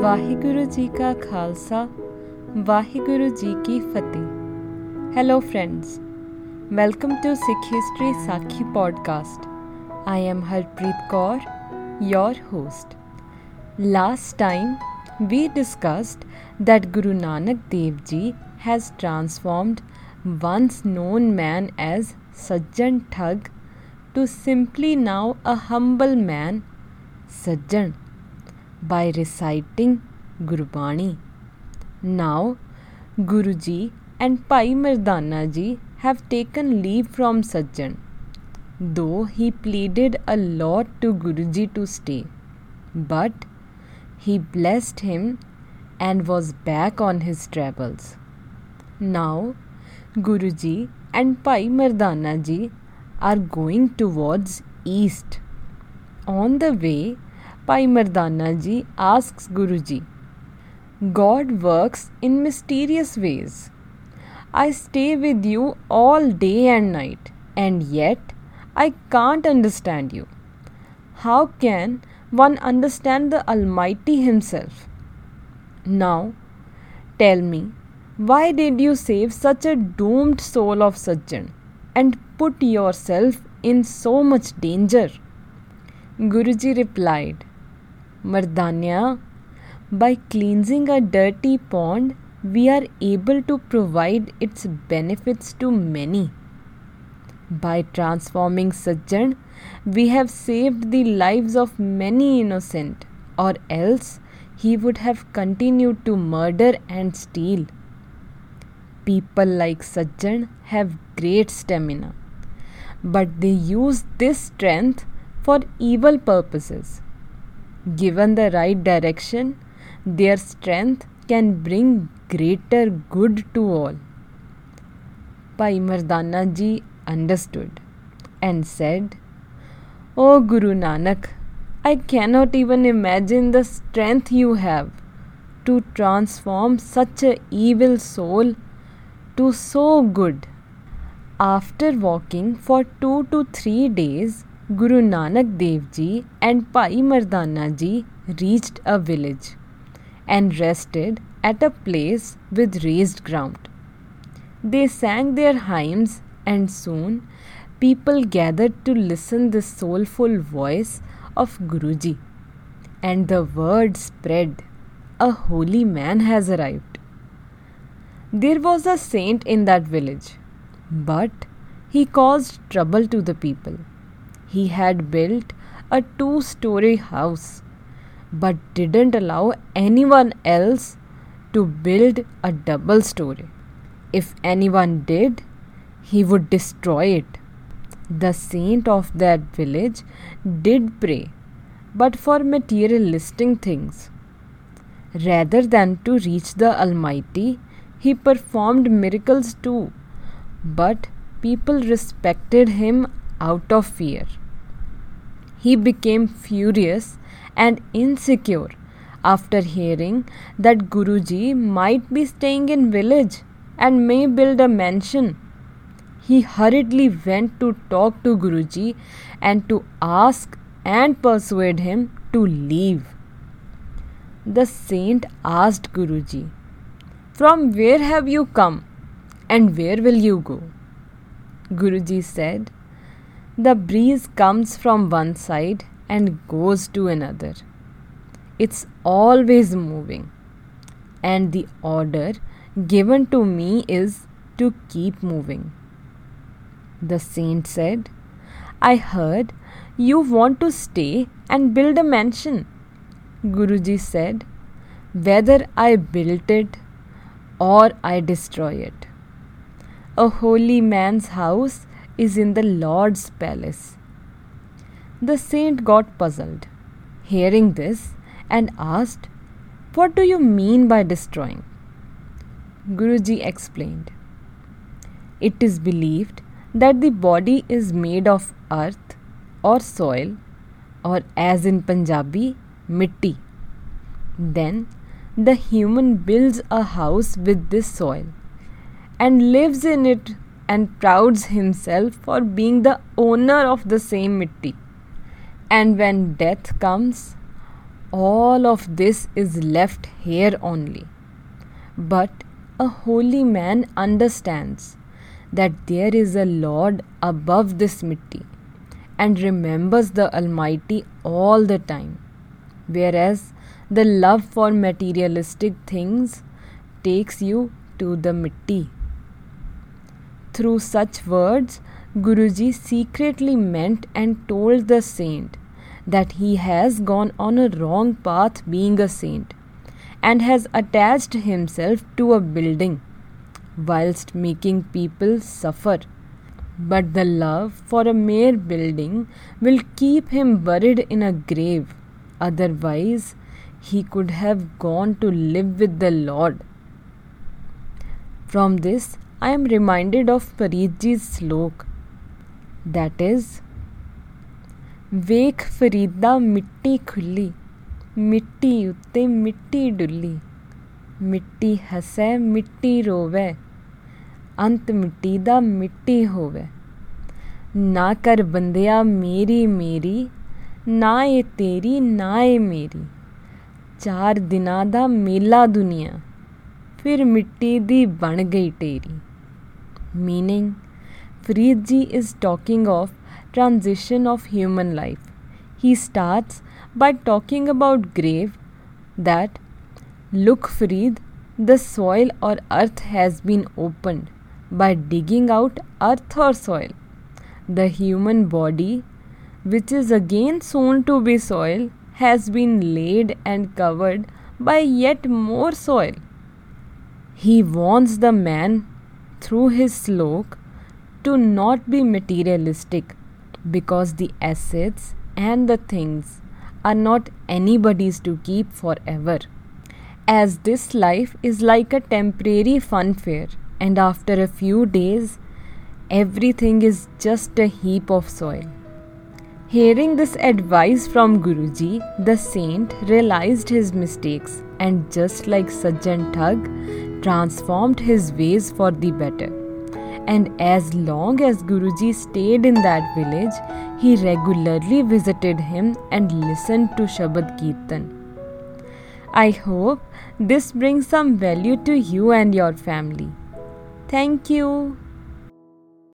ਵਾਹਿਗੁਰੂ ਜੀ ਕਾ ਖਾਲਸਾ ਵਾਹਿਗੁਰੂ ਜੀ ਕੀ Fateh hello friends welcome to Sikh history Sakhi podcast I am Harpreet Kaur your host last time we discussed that guru nanak dev ji has transformed once known man as sajjan thug to simply now a humble man sajjan by reciting Gurbani. Now, Guruji and Bhai Mardana ji have taken leave from Sajjan, though he pleaded a lot to Guruji to stay. But he blessed him and was back on his travels. Now, Guruji and Bhai Mardana ji are going towards east. On the way, Bhai Mardana ji asks Guruji, God works in mysterious ways. I stay with you all day and night, and yet I can't understand you. How can one understand the Almighty Himself? Now, tell me, why did you save such a doomed soul of Sajjan and put yourself in so much danger? Guruji replied, Mardanya, by cleansing a dirty pond, we are able to provide its benefits to many. By transforming Sajjan, we have saved the lives of many innocent, or else he would have continued to murder and steal. People like Sajjan have great stamina, but they use this strength for evil purposes. Given the right direction, their strength can bring greater good to all. Bhai Mardana ji understood and said, O Guru Nanak, I cannot even imagine the strength you have to transform such a evil soul to so good. After walking for two to three days, Guru Nanak Dev Ji and Bhai Ji reached a village and rested at a place with raised ground. They sang their hymns and soon people gathered to listen the soulful voice of Guruji. And the word spread, a holy man has arrived. There was a saint in that village, but he caused trouble to the people he had built a two story house but didn't allow anyone else to build a double story. If anyone did, he would destroy it. The saint of that village did pray, but for materialistic things. Rather than to reach the Almighty, he performed miracles too, but people respected him out of fear. He became furious and insecure after hearing that Guruji might be staying in village and may build a mansion. He hurriedly went to talk to Guruji and to ask and persuade him to leave. The saint asked Guruji, From where have you come and where will you go? Guruji said, the breeze comes from one side and goes to another. It's always moving. And the order given to me is to keep moving. The saint said, I heard you want to stay and build a mansion. Guruji said, Whether I built it or I destroy it. A holy man's house is in the Lord's palace. The saint got puzzled, hearing this, and asked, What do you mean by destroying? Guruji explained, It is believed that the body is made of earth or soil, or as in Punjabi, mitti. Then the human builds a house with this soil and lives in it and prouds himself for being the owner of the same mitti. And when death comes, all of this is left here only. But a holy man understands that there is a Lord above this mitti and remembers the Almighty all the time. Whereas the love for materialistic things takes you to the mitti. Through such words, Guruji secretly meant and told the saint that he has gone on a wrong path being a saint and has attached himself to a building whilst making people suffer. But the love for a mere building will keep him buried in a grave. Otherwise, he could have gone to live with the Lord. From this, I am reminded of Faridji's slok. That is, ਵੇਖ ਫਰੀਦਾ ਮਿੱਟੀ ਖੁੱਲੀ ਮਿੱਟੀ ਉੱਤੇ ਮਿੱਟੀ ਡੁੱਲੀ ਮਿੱਟੀ ਹਸੈ ਮਿੱਟੀ ਰੋਵੇ ਅੰਤ ਮਿੱਟੀ ਦਾ ਮਿੱਟੀ ਹੋਵੇ ਨਾ ਕਰ ਬੰਦਿਆ ਮੇਰੀ ਮੇਰੀ ਨਾ ਇਹ ਤੇਰੀ ਨਾ ਇਹ ਮੇਰੀ ਚਾਰ ਦਿਨਾਂ ਦਾ ਮੇਲਾ ਦੁਨੀਆ ਫਿਰ ਮਿੱਟੀ ਦੀ ਬਣ ਗਈ ਟੇਰੀ meaning Farid ji is talking of transition of human life. He starts by talking about grave that look Farid the soil or earth has been opened by digging out earth or soil. The human body which is again soon to be soil has been laid and covered by yet more soil. He warns the man through his slok to not be materialistic because the assets and the things are not anybody's to keep forever. As this life is like a temporary funfair, and after a few days, everything is just a heap of soil. Hearing this advice from Guruji, the saint realized his mistakes and, just like Sajjan Thug, transformed his ways for the better. And as long as Guruji stayed in that village, he regularly visited him and listened to Shabad Kirtan. I hope this brings some value to you and your family. Thank you.